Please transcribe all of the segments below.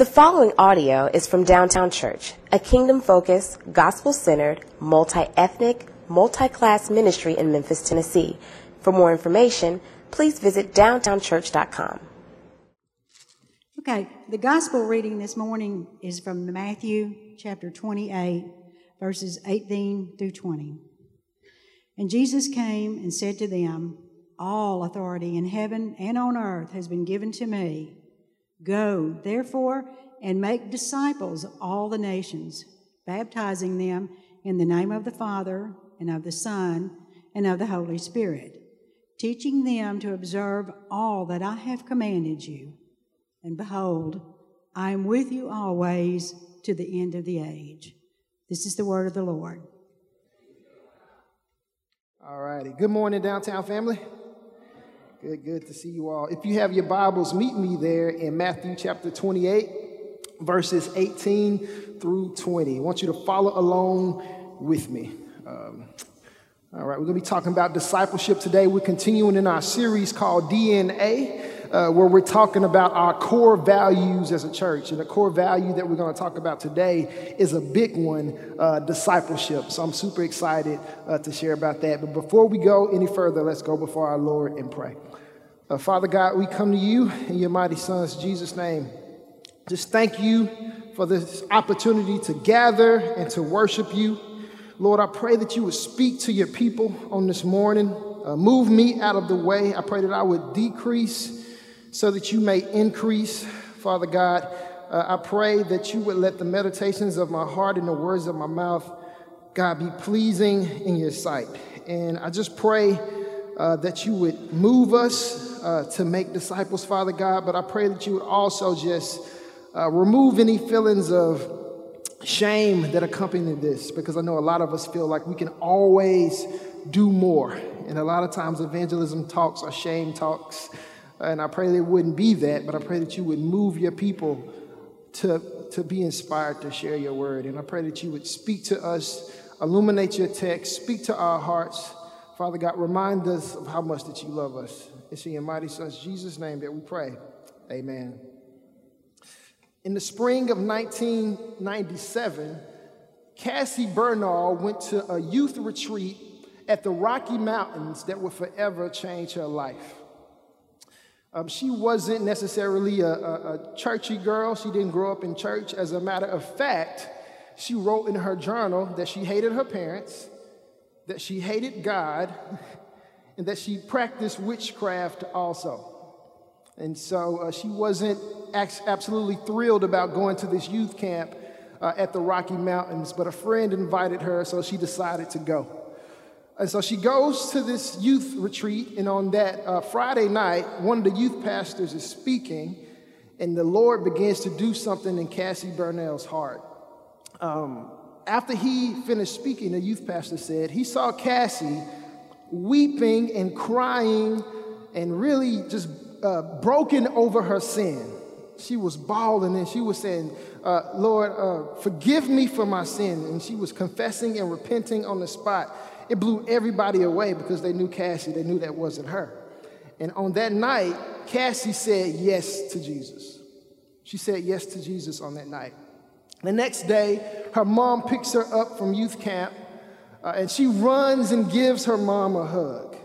The following audio is from Downtown Church, a kingdom focused, gospel centered, multi ethnic, multi class ministry in Memphis, Tennessee. For more information, please visit downtownchurch.com. Okay, the gospel reading this morning is from Matthew chapter 28, verses 18 through 20. And Jesus came and said to them, All authority in heaven and on earth has been given to me. Go, therefore, and make disciples of all the nations, baptizing them in the name of the Father, and of the Son, and of the Holy Spirit, teaching them to observe all that I have commanded you. And behold, I am with you always to the end of the age. This is the word of the Lord. All righty. Good morning, downtown family. Good, good to see you all. If you have your Bibles, meet me there in Matthew chapter 28, verses 18 through 20. I want you to follow along with me. Um, all right, we're going to be talking about discipleship today. We're continuing in our series called DNA. Uh, where we're talking about our core values as a church. And the core value that we're going to talk about today is a big one uh, discipleship. So I'm super excited uh, to share about that. But before we go any further, let's go before our Lord and pray. Uh, Father God, we come to you in your mighty Son's Jesus' name. Just thank you for this opportunity to gather and to worship you. Lord, I pray that you would speak to your people on this morning. Uh, move me out of the way. I pray that I would decrease so that you may increase, Father God. Uh, I pray that you would let the meditations of my heart and the words of my mouth, God, be pleasing in your sight. And I just pray uh, that you would move us uh, to make disciples, Father God, but I pray that you would also just uh, remove any feelings of shame that accompany this, because I know a lot of us feel like we can always do more. And a lot of times, evangelism talks or shame talks. And I pray that it wouldn't be that, but I pray that you would move your people to, to be inspired to share your word. And I pray that you would speak to us, illuminate your text, speak to our hearts. Father God, remind us of how much that you love us. It's in your mighty Son's Jesus' name that we pray. Amen. In the spring of 1997, Cassie Bernall went to a youth retreat at the Rocky Mountains that would forever change her life. Um, she wasn't necessarily a, a, a churchy girl. She didn't grow up in church. As a matter of fact, she wrote in her journal that she hated her parents, that she hated God, and that she practiced witchcraft also. And so uh, she wasn't absolutely thrilled about going to this youth camp uh, at the Rocky Mountains, but a friend invited her, so she decided to go. And so she goes to this youth retreat, and on that uh, Friday night, one of the youth pastors is speaking, and the Lord begins to do something in Cassie Bernall's heart. Um, after he finished speaking, the youth pastor said he saw Cassie weeping and crying and really just uh, broken over her sin. She was bawling and she was saying, uh, Lord, uh, forgive me for my sin. And she was confessing and repenting on the spot it blew everybody away because they knew Cassie. They knew that wasn't her. And on that night, Cassie said yes to Jesus. She said yes to Jesus on that night. The next day, her mom picks her up from youth camp uh, and she runs and gives her mom a hug.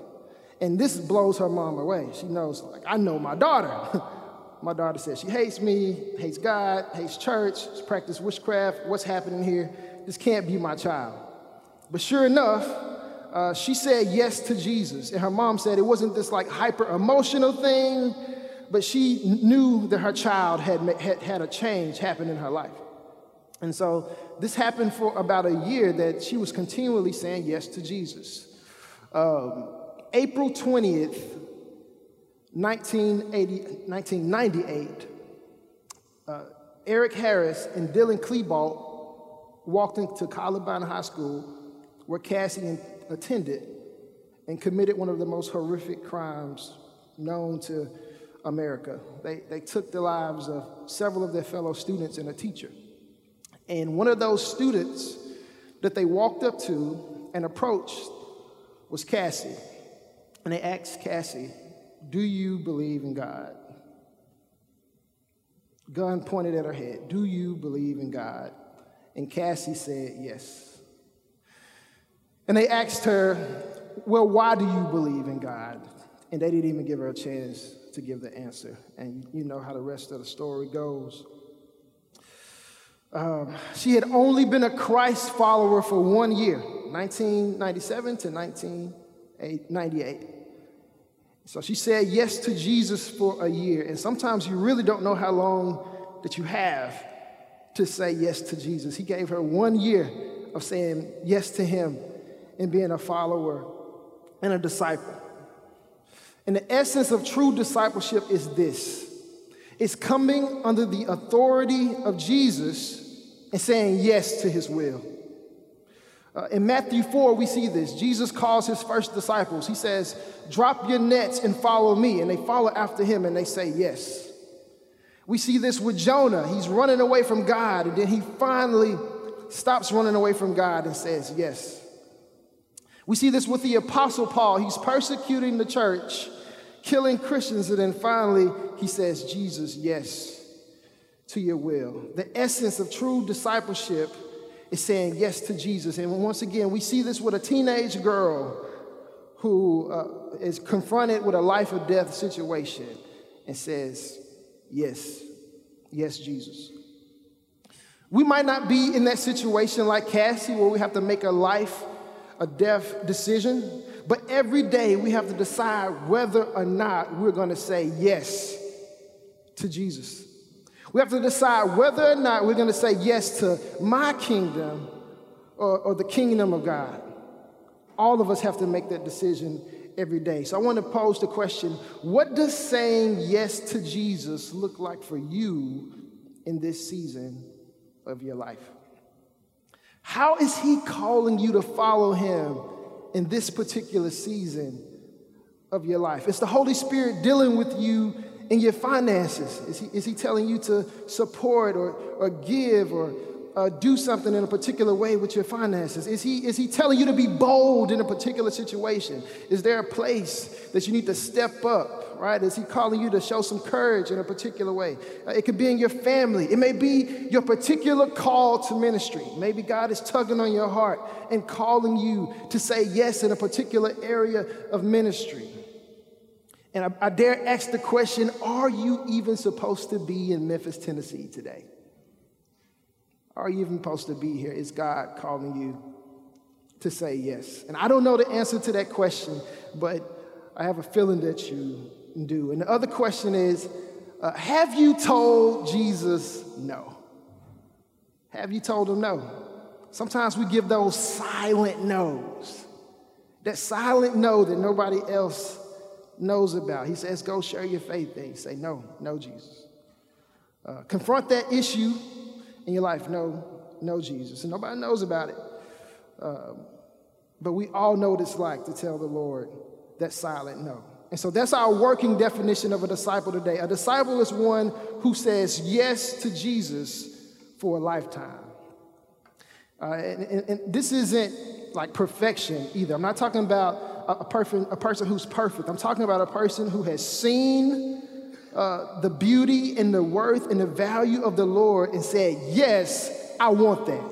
And this blows her mom away. She knows, like, I know my daughter. my daughter says she hates me, hates God, hates church, she practices witchcraft. What's happening here? This can't be my child. But sure enough, uh, she said yes to Jesus. And her mom said it wasn't this like hyper emotional thing, but she knew that her child had, had had a change happen in her life. And so this happened for about a year that she was continually saying yes to Jesus. Um, April 20th, 1980, 1998, uh, Eric Harris and Dylan Klebold walked into Columbine High School where Cassie attended and committed one of the most horrific crimes known to America. They, they took the lives of several of their fellow students and a teacher. And one of those students that they walked up to and approached was Cassie. And they asked Cassie, Do you believe in God? gun pointed at her head. Do you believe in God? And Cassie said, Yes. And they asked her, Well, why do you believe in God? And they didn't even give her a chance to give the answer. And you know how the rest of the story goes. Um, she had only been a Christ follower for one year, 1997 to 1998. So she said yes to Jesus for a year. And sometimes you really don't know how long that you have to say yes to Jesus. He gave her one year of saying yes to him and being a follower and a disciple. And the essence of true discipleship is this it's coming under the authority of Jesus and saying yes to his will. Uh, in Matthew 4, we see this. Jesus calls his first disciples. He says, Drop your nets and follow me. And they follow after him and they say yes. We see this with Jonah. He's running away from God, and then he finally stops running away from God and says yes. We see this with the Apostle Paul. He's persecuting the church, killing Christians, and then finally he says, Jesus, yes to your will. The essence of true discipleship is saying yes to Jesus. And once again, we see this with a teenage girl who uh, is confronted with a life or death situation and says, Yes, yes, Jesus. We might not be in that situation like Cassie where we have to make a life, a death decision, but every day we have to decide whether or not we're going to say yes to Jesus. We have to decide whether or not we're going to say yes to my kingdom or, or, the kingdom of God. All of us have to make that decision every day. So I want to pose the question what does saying yes to Jesus look like for you in this season of your life? How is he calling you to follow him in this particular season of your life? It's the Holy Spirit dealing with you in your finances? Is he, is he telling you to support or, or give or uh, do something in a particular way with your finances? Is he, is he telling you to be bold in a particular situation? Is there a place that you need to step up, right? Is he calling you to show some courage in a particular way? Uh, it could be in your family. It may be your particular call to ministry. Maybe God is tugging on your heart and calling you to say yes in a particular area of ministry. And I, I, dare ask the question Are you even supposed to be in Memphis, Tennessee today? Are you even supposed to be here? Is God calling you to say yes? And I don't know the answer to that question, but I have a feeling that you do. And the other question is uh, Have you told Jesus no? Have you told him no? Sometimes we give those silent no's. That silent no that nobody else knows about. He says, Go share your faith. You say, No, no, Jesus. Uh, confront that issue in your life. No, no, Jesus. And nobody knows about it. Um, but we all know what it's like to tell the Lord that silent no. And so that's our working definition of a disciple today. A disciple is one who says yes to Jesus for a lifetime. Uh, and, and, and this isn't like perfection either. I'm not talking about a, person, a person who's perfect. I'm talking about a person who has seen uh, the beauty and the worth and the value of the Lord and said, Yes, I want that.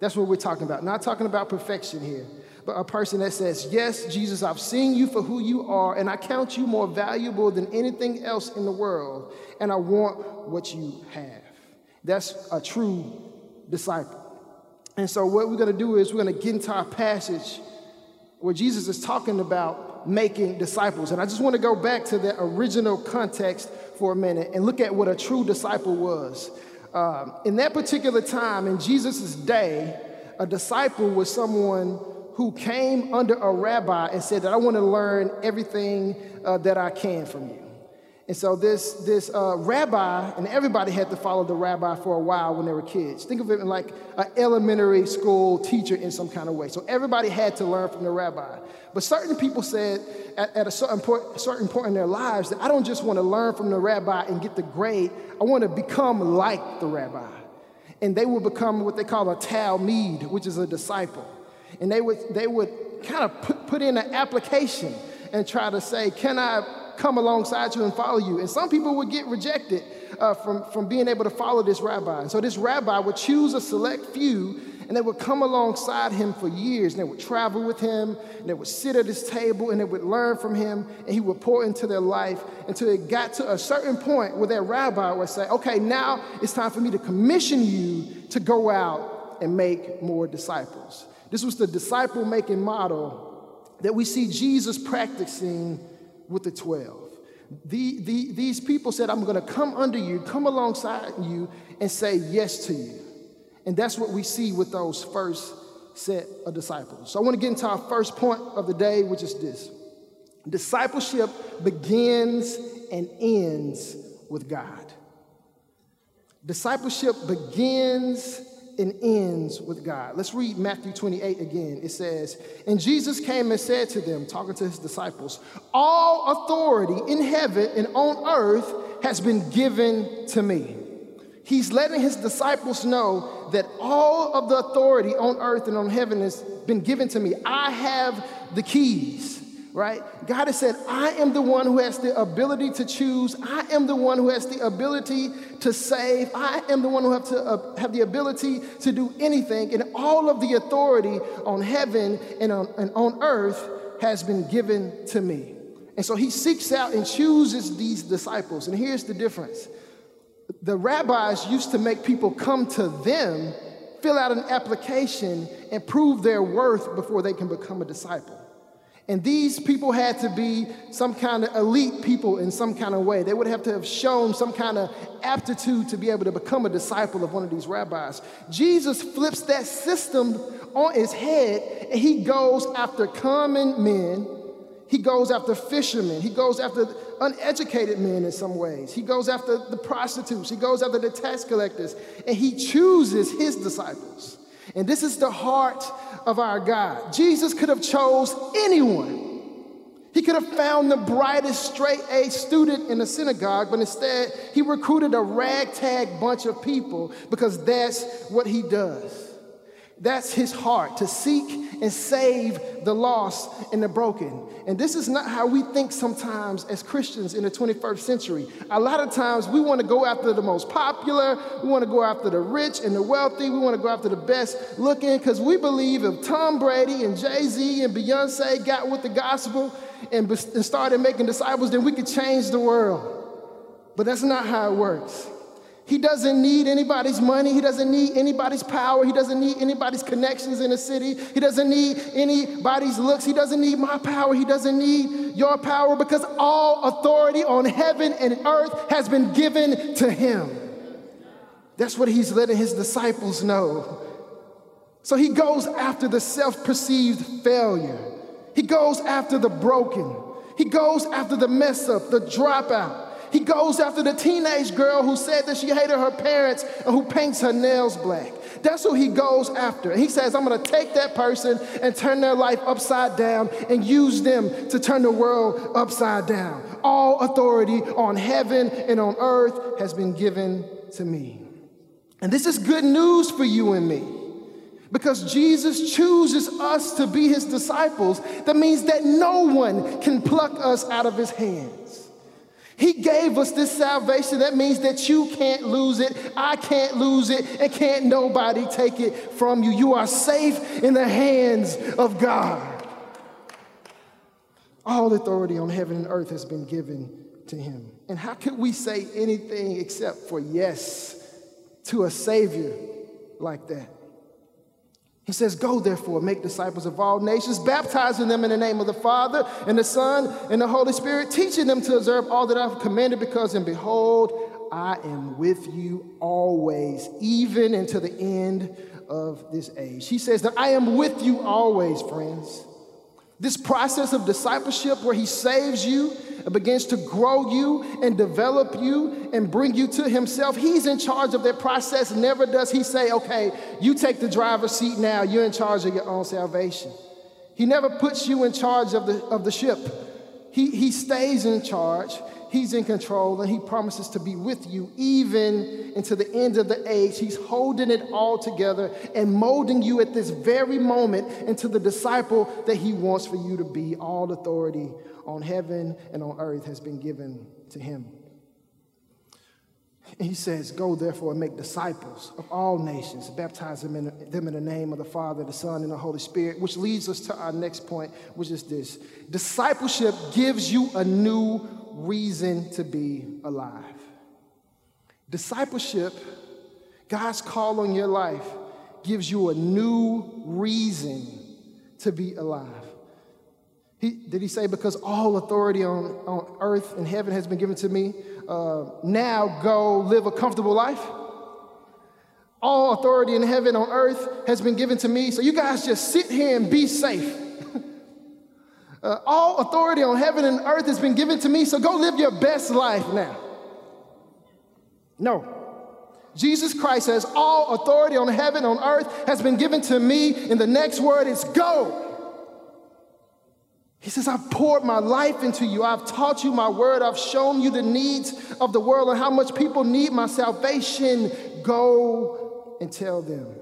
That's what we're talking about. Not talking about perfection here, a person that says, Yes, Jesus, I've seen you for who you are, and I count you more valuable than anything else in the world, and I want what you have. That's a true disciple. And so, what we're going to do is we're going to get into our passage where Jesus is talking about making disciples. And I just want to go back to the original context for a minute and look at what a true disciple was. Um, in that particular time, in Jesus' day, a disciple was someone who came under a rabbi and said that I want to learn everything uh, that I can from you. And so this, this uh, rabbi, and everybody had to follow the rabbi for a while when they were kids. Think of it like an elementary school teacher in some kind of way. So everybody had to learn from the rabbi. But certain people said at, at a certain point, certain point in their lives that I don't just want to learn from the rabbi and get the grade, I want to become like the rabbi. And they will become what they call a talmid, which is a disciple. And they would, they would kind of put, put in an application and try to say, Can I come alongside you and follow you. And some people would get rejected uh, from, from being able to follow this rabbi. And so this rabbi would choose a select few and they would come alongside him for years and they would travel with him and they would sit at his table and they would learn from him and he would pour into their life until it got to a certain point where that rabbi would say, okay, now it's time for me to commission you to go out and make more disciples. This was the disciple making model that we see Jesus practicing with the 12. The, the, these people said, I'm going to come under you, come alongside you, and say yes to you. And that's what we see with those first set of disciples. So I want to get into our first point of the day, which is this discipleship begins and ends with God. Discipleship begins and ends with God. Let's read Matthew 28 again. It says, And Jesus came and said to them, talking to his disciples, All authority in heaven and on earth has been given to me. He's letting his disciples know that all of the authority on earth and on heaven has been given to me. I have the keys right? God has said, I am the one who has the ability to choose. I am the one who has the ability to save. I am the one who have to uh, have the ability to do anything. And all of the authority on heaven and on, and on earth has been given to me. And so he seeks out and chooses these disciples. And here's the difference. The rabbis used to make people come to them, fill out an application, and prove their worth before they can become a disciple. And these people had to be some kind of elite people in some kind of way. They would have to have shown some kind of aptitude to be able to become a disciple of one of these rabbis. Jesus flips that system on his head and he goes after common men. He goes after fishermen. He goes after uneducated men in some ways. He goes after the prostitutes. He goes after the tax collectors. And he chooses his disciples. And this is the heart of our God. Jesus could have chose anyone. He could have found the brightest straight A student in the synagogue, but instead he recruited a ragtag bunch of people because that's what he does. That's his heart to seek and save the lost and the broken. And this is not how we think sometimes as Christians in the 21st century. A lot of times we want to go after the most popular, we want to go after the rich and the wealthy, we want to go after the best looking because we believe if Tom Brady and Jay Z and Beyonce got with the gospel and, and started making disciples, then we could change the world. But that's not how it works. He doesn't need anybody's money. He doesn't need anybody's power. He doesn't need anybody's connections in the city. He doesn't need anybody's looks. He doesn't need my power. He doesn't need your power because all authority on heaven and earth has been given to him. That's what he's letting his disciples know. So he goes after the self perceived failure, he goes after the broken, he goes after the mess up, the dropout. He goes after the teenage girl who said that she hated her parents and who paints her nails black. That's who he goes after. he says, I'm going to take that person and turn their life upside down and use them to turn the world upside down. All authority on heaven and on earth has been given to me. And this is good news for you and me. Because Jesus chooses us to be his disciples, that means that no one can pluck us out of his hands. He gave us this salvation. That means that you can't lose it. I can't lose it. And can't nobody take it from you. You are safe in the hands of God. All authority on heaven and earth has been given to him. And how could we say anything except for yes to a Savior like that? He says, Go therefore, make disciples of all nations, baptizing them in the name of the Father and the Son and the Holy Spirit, teaching them to observe all that I've commanded, because, and behold, I am with you always, even until the end of this age. He says that I am with you always, friends. This process of discipleship where he saves you and begins to grow you and develop you and bring you to himself, he's in charge of that process. Never does he say, okay, you take the driver's seat now, you're in charge of your own salvation. He never puts you in charge of the, of the ship. He, he stays in charge He's in control and He promises to be with you even into the end of the age. He's holding it all together and molding you at this very moment into the disciple that He wants for you to be. All authority on heaven and on earth has been given to Him. And he says, Go therefore and make disciples of all nations, baptize them in, them in the name of the Father, the Son, and the Holy Spirit, which leads us to our next point, which is this discipleship gives you a new reason to be alive. Discipleship, God's call on your life, gives you a new reason to be alive. He, did he say, because all authority on, on earth and heaven has been given to me, uh, now go live a comfortable life? All authority in heaven on earth has been given to me, so you guys just sit here and be safe. uh, all authority on heaven and earth has been given to me, so go live your best life now. No. Jesus Christ says, All authority on heaven, on earth has been given to me, and the next word is go. He says, I've poured my life into you. I've taught you my word. I've shown you the needs of the world and how much people need my salvation. Go and tell them.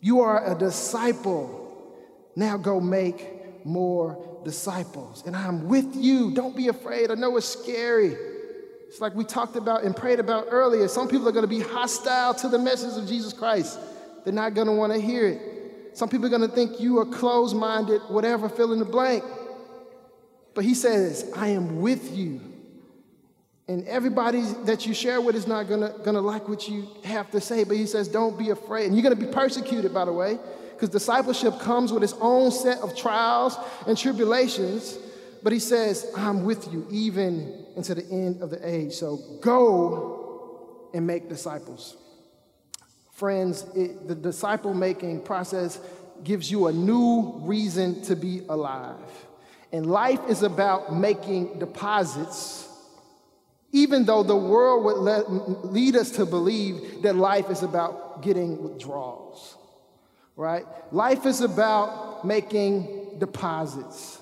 You are a disciple. Now go make more disciples. And I'm with you. Don't be afraid. I know it's scary. It's like we talked about and prayed about earlier. Some people are going to be hostile to the message of Jesus Christ, they're not going to want to hear it. Some people are going to think you are closed minded, whatever, fill in the blank. But he says, I am with you. And everybody that you share with is not gonna, gonna like what you have to say, but he says, don't be afraid. And you're gonna be persecuted, by the way, because discipleship comes with its own set of trials and tribulations. But he says, I'm with you even into the end of the age. So go and make disciples. Friends, it, the disciple making process gives you a new reason to be alive. And life is about making deposits, even though the world would let, lead us to believe that life is about getting withdrawals, right? Life is about making deposits,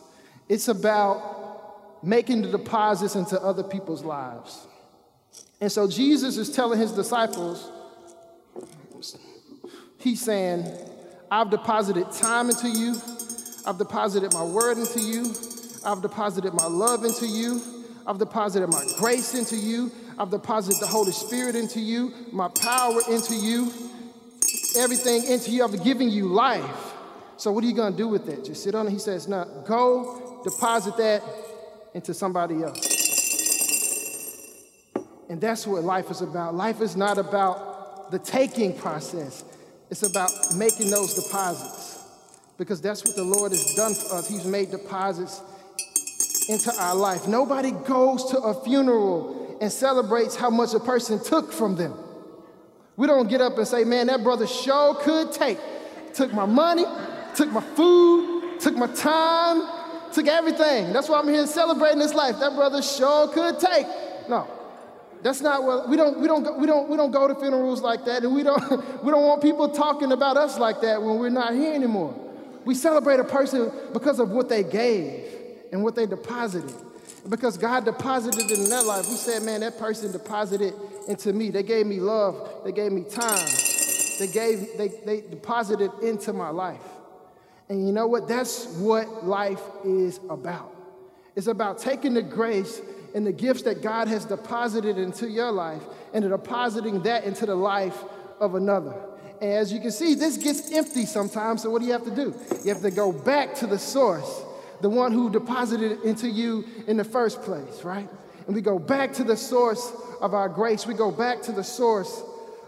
it's about making the deposits into other people's lives. And so Jesus is telling his disciples, He's saying, I've deposited time into you. I've deposited my word into you. I've deposited my love into you. I've deposited my grace into you. I've deposited the Holy Spirit into you, my power into you, everything into you. I've given you life. So, what are you going to do with that? Just sit on it? He says, No, go deposit that into somebody else. And that's what life is about. Life is not about the taking process, it's about making those deposits because that's what the Lord has done for us. He's made deposits into our life. Nobody goes to a funeral and celebrates how much a person took from them. We don't get up and say, man, that brother sure could take. Took my money, took my food, took my time, took everything. That's why I'm here celebrating this life. That brother sure could take. No, that's not what we don't we don't go, we don't we don't go to funerals like that, and we don't we don't want people talking about us like that when we're not here anymore. We celebrate a person because of what they gave and what they deposited. Because God deposited it in their life. We said, man, that person deposited into me. They gave me love. They gave me time. They gave they, they deposited into my life. And you know what? That's what life is about. It's about taking the grace and the gifts that God has deposited into your life and depositing that into the life of another. As you can see, this gets empty sometimes. So what do you have to do? You have to go back to the source, the one who deposited it into you in the first place, right? And we go back to the source of our grace. We go back to the source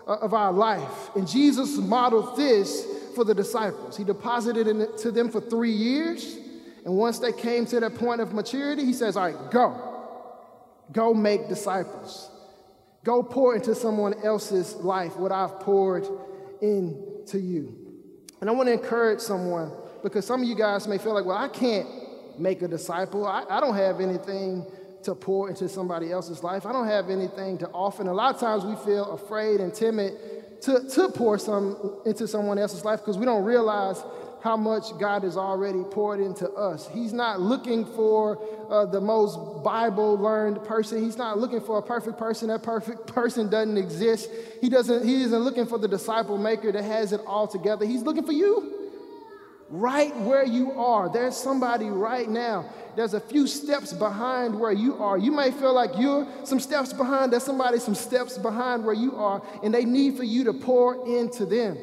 uh, of our life. And Jesus modeled this for the disciples. He deposited it to them for three years. And once they came to that point of maturity, he says, All right, go. Go make disciples. Go pour into someone else's life what I've poured into you. And I want to encourage someone because some of you guys may feel like, well, I can't make a disciple. I, I don't have anything to pour into somebody else's life. I don't have anything to offer. And a lot of times we feel afraid and timid to, to pour some into someone else's life because we don't realize how much God has already poured into us. He's not looking for uh, the most Bible learned person. He's not looking for a perfect person. That perfect person doesn't exist. He doesn't. He isn't looking for the disciple maker that has it all together. He's looking for you. right where you are. There's somebody right now. There's a few steps behind where you are. You may feel like you're some steps behind. There's somebody some steps behind where you are, and they need for you to pour into them.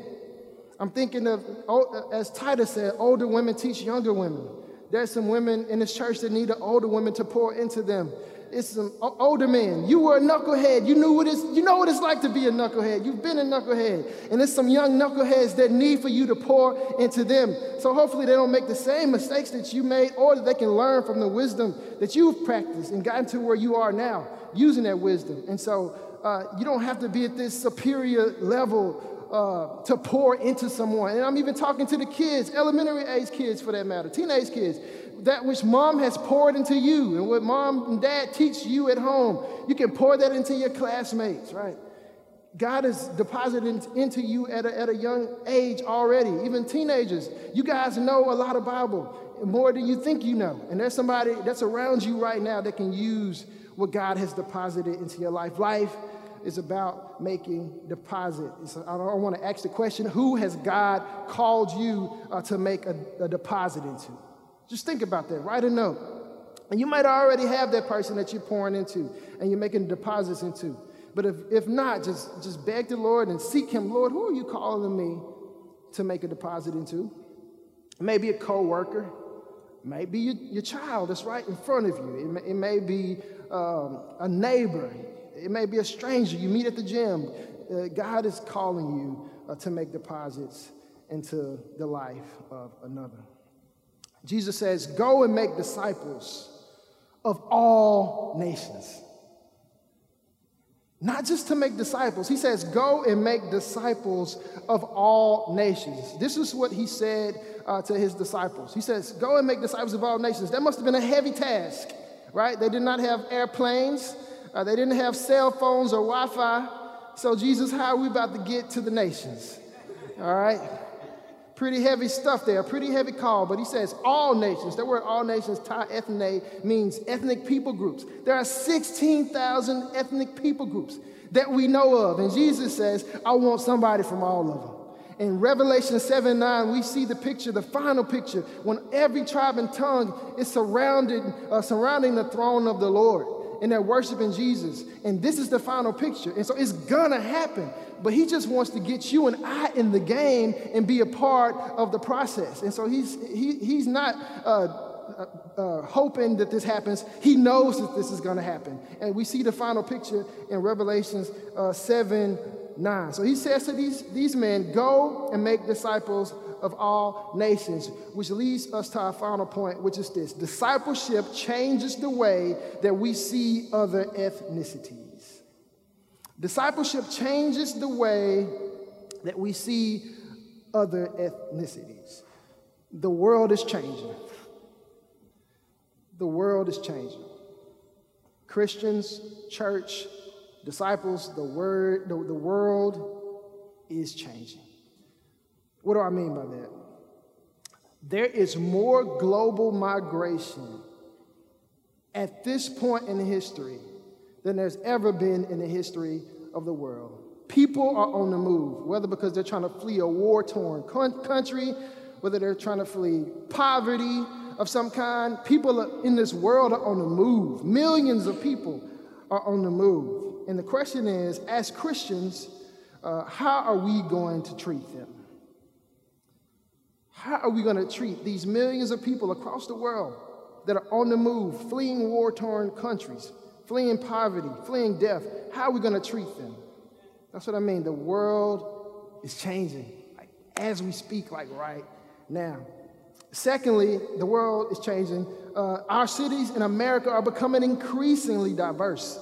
I'm thinking of, oh, as Titus said, older women teach younger women. There's some women in this church that need the older women to pour into them it's some older men. You were a knucklehead. You knew what it's, you know what it's like to be a knucklehead. You've been a knucklehead. And there's some young knuckleheads that need for you to pour into them. So hopefully they don't make the same mistakes that you made or that they can learn from the wisdom that you've practiced and gotten to where you are now using that wisdom. And so uh, you don't have to be at this superior level to pour into someone. And I'm even talking to the kids, elementary age kids for that matter, teenage kids that which mom has poured into you and what mom and dad teach you at home, you can pour that into your classmates, right? God has deposited into you at a, at a young age already, even teenagers. You guys know a lot of Bible, more than you think you know. And there's somebody that's around you right now that can use what God has deposited into your life. Life is about making deposits. I don't want to ask the question who has God called you uh, to make a, a deposit into? Just think about that. Write a note. And you might already have that person that you're pouring into and you're making deposits into. But if, if not, just, just beg the Lord and seek Him. Lord, who are you calling me to make a deposit into? Maybe a co-worker, maybe your, your child that's right in front of you. It may, it may be um, a neighbor. It may be a stranger you meet at the gym. Uh, God is calling you uh, to make deposits into the life of another. Jesus says, Go and make disciples of all nations. Not just to make disciples. He says, Go and make disciples of all nations. This is what he said uh, to his disciples. He says, Go and make disciples of all nations. That must have been a heavy task, right? They did not have airplanes, uh, they didn't have cell phones or Wi Fi. So, Jesus, how are we about to get to the nations? All right? Pretty heavy stuff there, pretty heavy call, but he says all nations. That word all nations, ta ethne, means ethnic people groups. There are 16,000 ethnic people groups that we know of. And Jesus says, I want somebody from all of them. In Revelation 7 9, we see the picture, the final picture, when every tribe and tongue is surrounded, uh, surrounding the throne of the Lord and they're worshiping Jesus. And this is the final picture. And so it's gonna happen but he just wants to get you and I in the game and be a part of the process. And so he's, he, he's not uh, uh, uh, hoping that this happens. He knows that this is to happen. And we see the final picture in Revelations uh, 7 9. So he says to these, these men, Go and make disciples of all nations, which leads us to our final point, which is this discipleship changes the way that we see other ethnicities. Discipleship changes the way that we see other ethnicities. The world is changing. The world is changing. Christians, church, disciples, the word, the, the world is changing. What do I mean by that? There is more global migration at this point in history than there's ever been in the history of the world. People are on the move, whether because they're trying to flee a war torn country, whether they're trying to flee poverty of some kind. People in this world are on the move. Millions of people are on the move. And the question is as Christians, uh, how are we going to treat them? How are we going to treat these millions of people across the world that are on the move, fleeing war torn countries? fleeing poverty, fleeing death. How are we going to treat them? That's what I mean. The world is changing like, as we speak, like right now. Secondly, the world is changing. Uh, our cities in America are becoming increasingly diverse.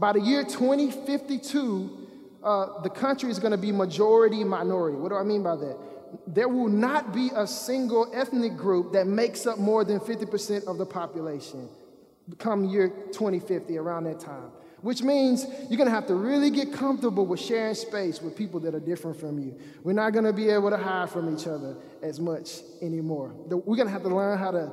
By the year 2052, uh, the country is going to be majority minority. What do I mean by that? There will not be a single ethnic group that makes up more than 50% of the population come year 2050, around that time. Which means you're gonna have to really get comfortable with sharing space with people that are different from you. We're not gonna be able to hide from each other as much anymore. We're gonna have to learn how to,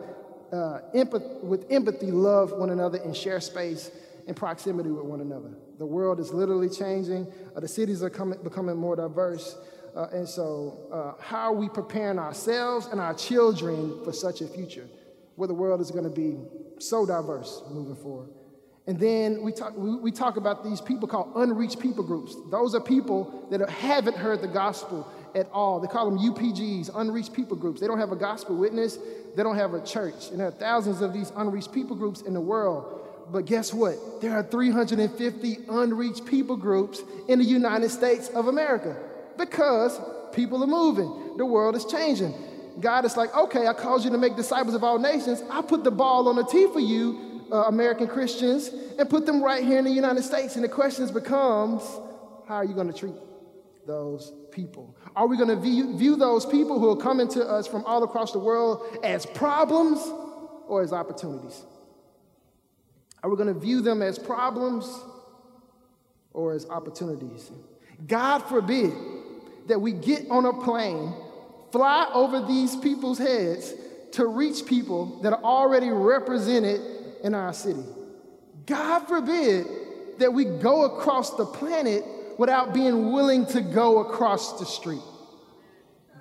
uh, empath- with empathy, love one another and share space in proximity with one another. The world is literally changing. Uh, the cities are coming, becoming more diverse. Uh, and so, uh, how are we preparing ourselves and our children for such a future where the world is going to be so diverse moving forward? And then we talk, we, we talk about these people called unreached people groups. Those are people that haven't heard the gospel at all. They call them UPGs, unreached people groups. They don't have a gospel witness, they don't have a church. And there are thousands of these unreached people groups in the world. But guess what? There are 350 unreached people groups in the United States of America because people are moving. The world is changing. God is like, okay, I called you to make disciples of all nations. I put the ball on the tee for you, uh, American Christians, and put them right here in the United States. And the question becomes, how are you going to treat those people? Are we going to view, view those people who are coming to us from all across the world as problems or as opportunities? Are we going to view them as problems or as opportunities? God forbid that we get on a plane, fly over these people's heads to reach people that are already represented in our city. God forbid that we go across the planet without being willing to go across the street.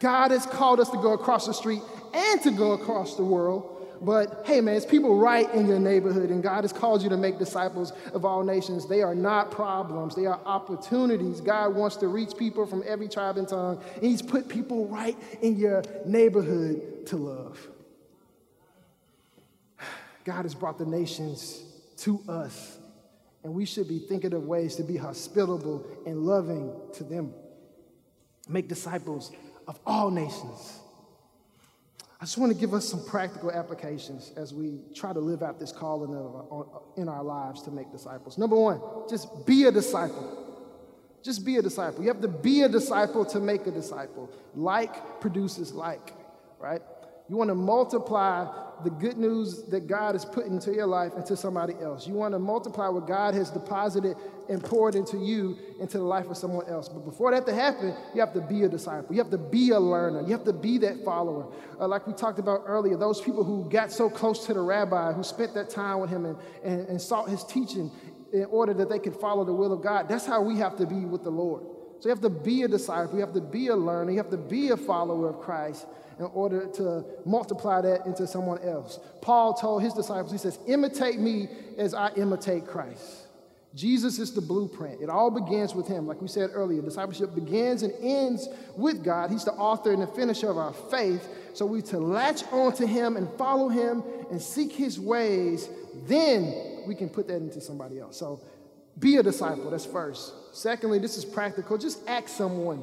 God has called us to go across the street and to go across the world. But hey, man, it's people right in your neighborhood, and God has called you to make disciples of all nations. They are not problems, they are opportunities. God wants to reach people from every tribe and tongue, and He's put people right in your neighborhood to love. God has brought the nations to us, and we should be thinking of ways to be hospitable and loving to them. Make disciples of all nations. I just want to give us some practical applications as we try to live out this calling uh, uh, in our lives to make disciples. Number one, just be a disciple. Just be a disciple. You have to be a disciple to make a disciple. Like produces like, right? You want to multiply the good news that God has put into your life into somebody else. You want to multiply what God has deposited and poured into you into the life of someone else. But before that to happen, you have to be a disciple. You have to be a learner. You have to be that follower. Uh, like we talked about earlier, those people who got so close to the rabbi, who spent that time with him and, and, and sought his teaching in order that they could follow the will of God. That's how we have to be with the Lord. So you have to be a disciple. You have to be a learner. You have to be a follower of Christ in order to multiply that into someone else. Paul told his disciples, he says, imitate me as I imitate Christ. Jesus is the blueprint. It all begins with him. Like we said earlier, discipleship begins and ends with God. He's the author and the finisher of our faith. So we to latch onto him and follow him and seek his ways, then we can put that into somebody else. So be a disciple, that's first. Secondly, this is practical. Just ask someone.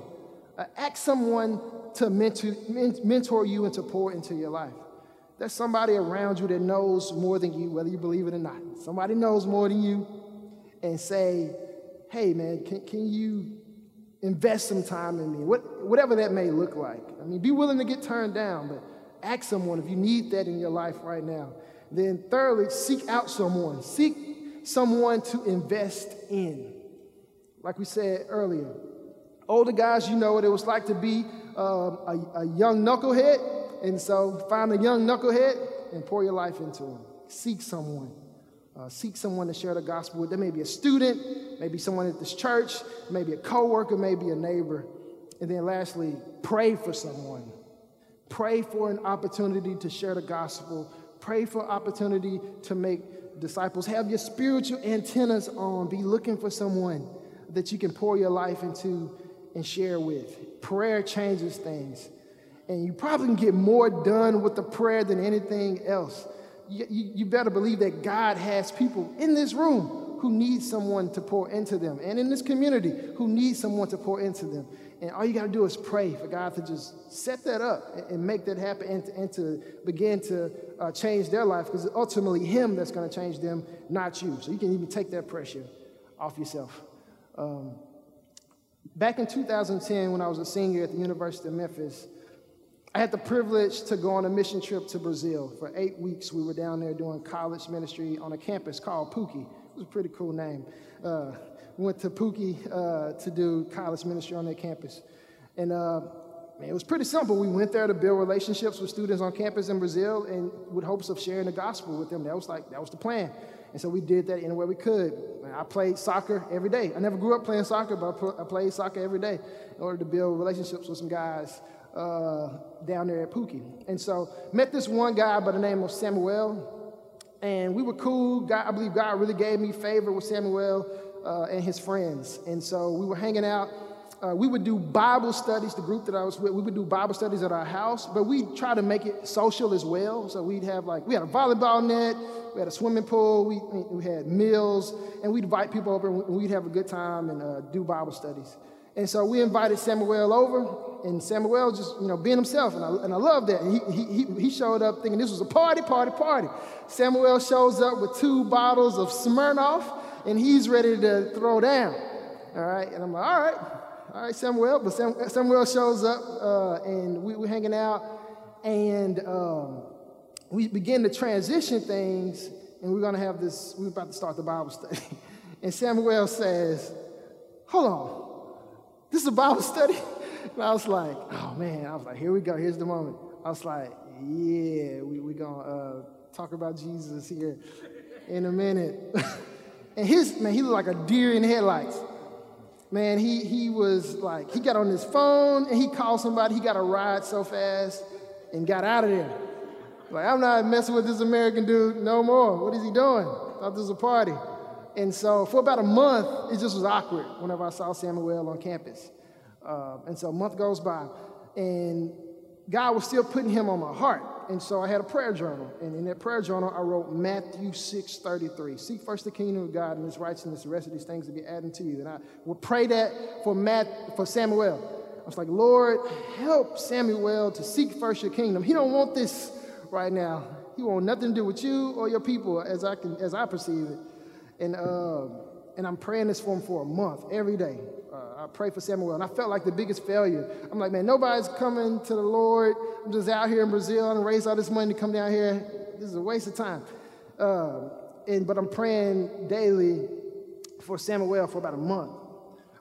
Uh, ask someone to mentor, mentor you and to pour into your life. There's somebody around you that knows more than you, whether you believe it or not. Somebody knows more than you, and say, hey, man, can, can you invest some time in me? What, whatever that may look like. I mean, be willing to get turned down, but ask someone if you need that in your life right now. Then, thirdly, seek out someone. Seek someone to invest in. Like we said earlier, older guys, you know what it was like to be um, a, a young knucklehead. And so find a young knucklehead and pour your life into him. Seek someone. Uh, seek someone to share the gospel with. There may be a student, maybe someone at this church, maybe a coworker, maybe a neighbor. And then lastly, pray for someone. Pray for an opportunity to share the gospel. Pray for opportunity to make disciples. Have your spiritual antennas on. Be looking for someone that you can pour your life into and share with. Prayer changes things. And you probably can get more done with the prayer than anything else. You, you, you, better believe that God has people in this room who need someone to pour into them, and in this community who need someone to pour into them. And all you got to do is pray for God to just set that up and, and make that happen and, and to begin to uh, change their life because it's ultimately Him that's going to change them, not you. So you can even take that pressure off yourself. Um, Back in 2010, when I was a senior at the University of Memphis, I had the privilege to go on a mission trip to Brazil. For eight weeks, we were down there doing college ministry on a campus called PUC. It was a pretty cool name. Uh, went to PUC uh, to do college ministry on their campus. And uh, man, it was pretty simple. We went there to build relationships with students on campus in Brazil and with hopes of sharing the gospel with them. That was like, that was the plan. And so we did that any way we could. I played soccer every day. I never grew up playing soccer, but I played soccer every day in order to build relationships with some guys uh, down there at PUC. And so met this one guy by the name of Samuel, and we were cool. God, I believe God really gave me favor with Samuel uh, and his friends. And so we were hanging out. Uh, we would do Bible studies, the group that I was with, we would do Bible studies at our house, but we try to make it social as well. So we'd have like, we had a volleyball net, we had a swimming pool, we, we had meals, and we'd invite people over and we'd have a good time and uh, do Bible studies. And so we invited Samuel over, and Samuel just, you know, being himself, and I, and I love that. And he, he, he showed up thinking this was a party, party, party. Samuel shows up with two bottles of Smirnoff, and he's ready to throw down. All right, and I'm like, all right, all right, Samuel. But Sam, Samuel shows up, uh, and we, we're hanging out, and um, we begin to transition things, and we're going to have this, we're about to start the Bible study. and Samuel says, hold on. This is a Bible study? And I was like, oh man, I was like, here we go, here's the moment. I was like, yeah, we're we going to uh, talk about Jesus here in a minute. and his, man, he looked like a deer in headlights. Man, he, he was like, he got on his phone and he called somebody, he got a ride so fast and got out of there. Like, I'm not messing with this American dude no more. What is he doing? Thought this was a party. And so for about a month, it just was awkward whenever I saw Samuel on campus. Uh, and so a month goes by, and God was still putting him on my heart. And so I had a prayer journal. And in that prayer journal, I wrote Matthew 6 33. Seek first the kingdom of God and his righteousness, the rest of these things will be added to you. And I would pray that for, Matt, for Samuel. I was like, Lord, help Samuel to seek first your kingdom. He don't want this right now. He want nothing to do with you or your people as I, can, as I perceive it. And, uh, and I'm praying this for him for a month, every day. Uh, I pray for Samuel, and I felt like the biggest failure. I'm like, man, nobody's coming to the Lord. I'm just out here in Brazil and raise all this money to come down here. This is a waste of time. Uh, and but I'm praying daily for Samuel for about a month.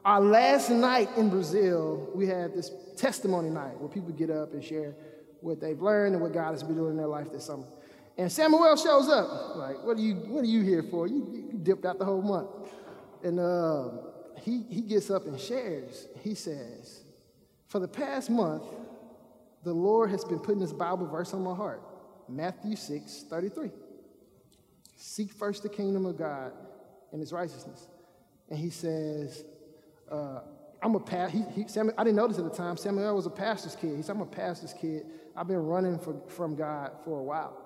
Our last night in Brazil, we had this testimony night where people get up and share what they've learned and what God has been doing in their life this summer. And Samuel shows up. Like, what are you, what are you here for? You, you dipped out the whole month. And uh, he, he gets up and shares. He says, For the past month, the Lord has been putting this Bible verse on my heart Matthew 6 33. Seek first the kingdom of God and his righteousness. And he says, uh, I'm a pastor. He, he, I didn't notice at the time. Samuel was a pastor's kid. He said, I'm a pastor's kid. I've been running for, from God for a while.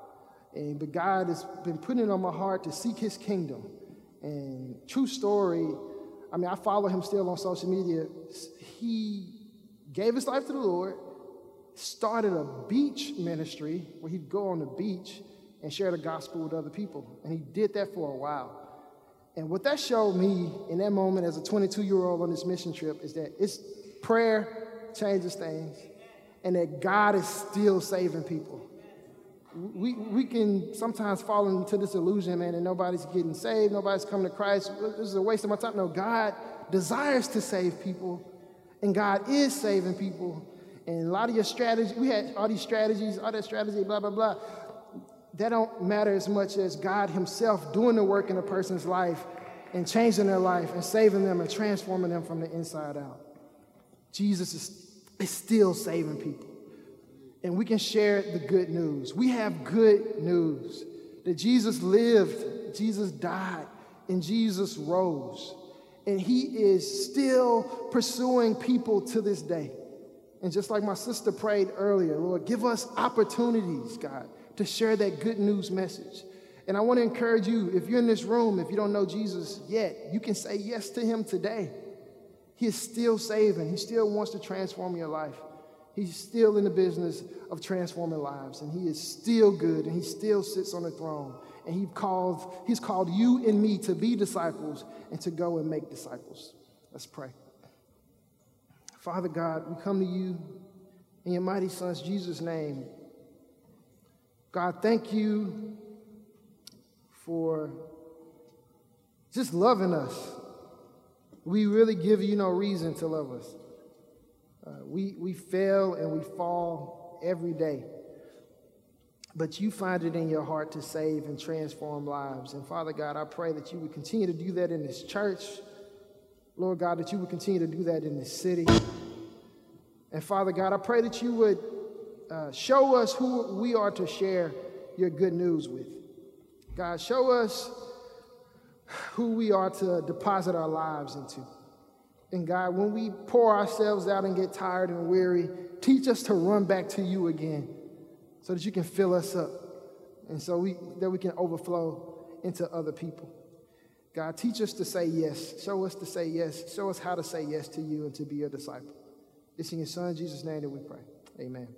And, but God has been putting it on my heart to seek his kingdom. And true story, I mean, I follow him still on social media. He gave his life to the Lord, started a beach ministry where he'd go on the beach and share the gospel with other people. And he did that for a while. And what that showed me in that moment as a 22 year old on this mission trip is that it's prayer changes things and that God is still saving people we, we can sometimes fall into this illusion, man, and nobody's getting saved, nobody's coming to Christ. This is a waste of my time. No, God desires to save people, and God is saving people. And a lot of your strategies, we had all these strategies, all that strategy, blah, blah, blah. That don't matter as much as God Himself doing the work in a person's life and changing their life and saving them and transforming them from the inside out. Jesus is, is still saving people and we can share the good news. We have good news that Jesus lived, Jesus died, and Jesus rose. And he is still pursuing people to this day. And just like my sister prayed earlier, Lord, give us opportunities, God, to share that good news message. And I want to encourage you, if you're in this room, if you don't know Jesus yet, you can say yes to him today. He is still saving, he still wants to transform your life. He's still in the business of transforming lives, and he is still good, and he still sits on the throne. And he called, he's called you and me to be disciples and to go and make disciples. Let's pray. Father God, we come to you in your mighty Son's Jesus' name. God, thank you for just loving us. We really give you no reason to love us. Uh, we, we fail and we fall every day. but you find it in your heart to save and transform lives. And Father God, I pray that you would continue to do that in this church. Lord God, that you would continue to do that in this city. And Father God, I pray that you would uh, show us who we are to share your good news with. God, show us who we are to deposit our lives into. And God, when we pour ourselves out and get tired and weary, teach us to run back to you again so that you can fill us up and so we, that we can overflow into other people. God, teach us to say yes. Show us to say yes. Show us how to say yes to you and to be your disciple. It's in your son Jesus' name that we pray. Amen.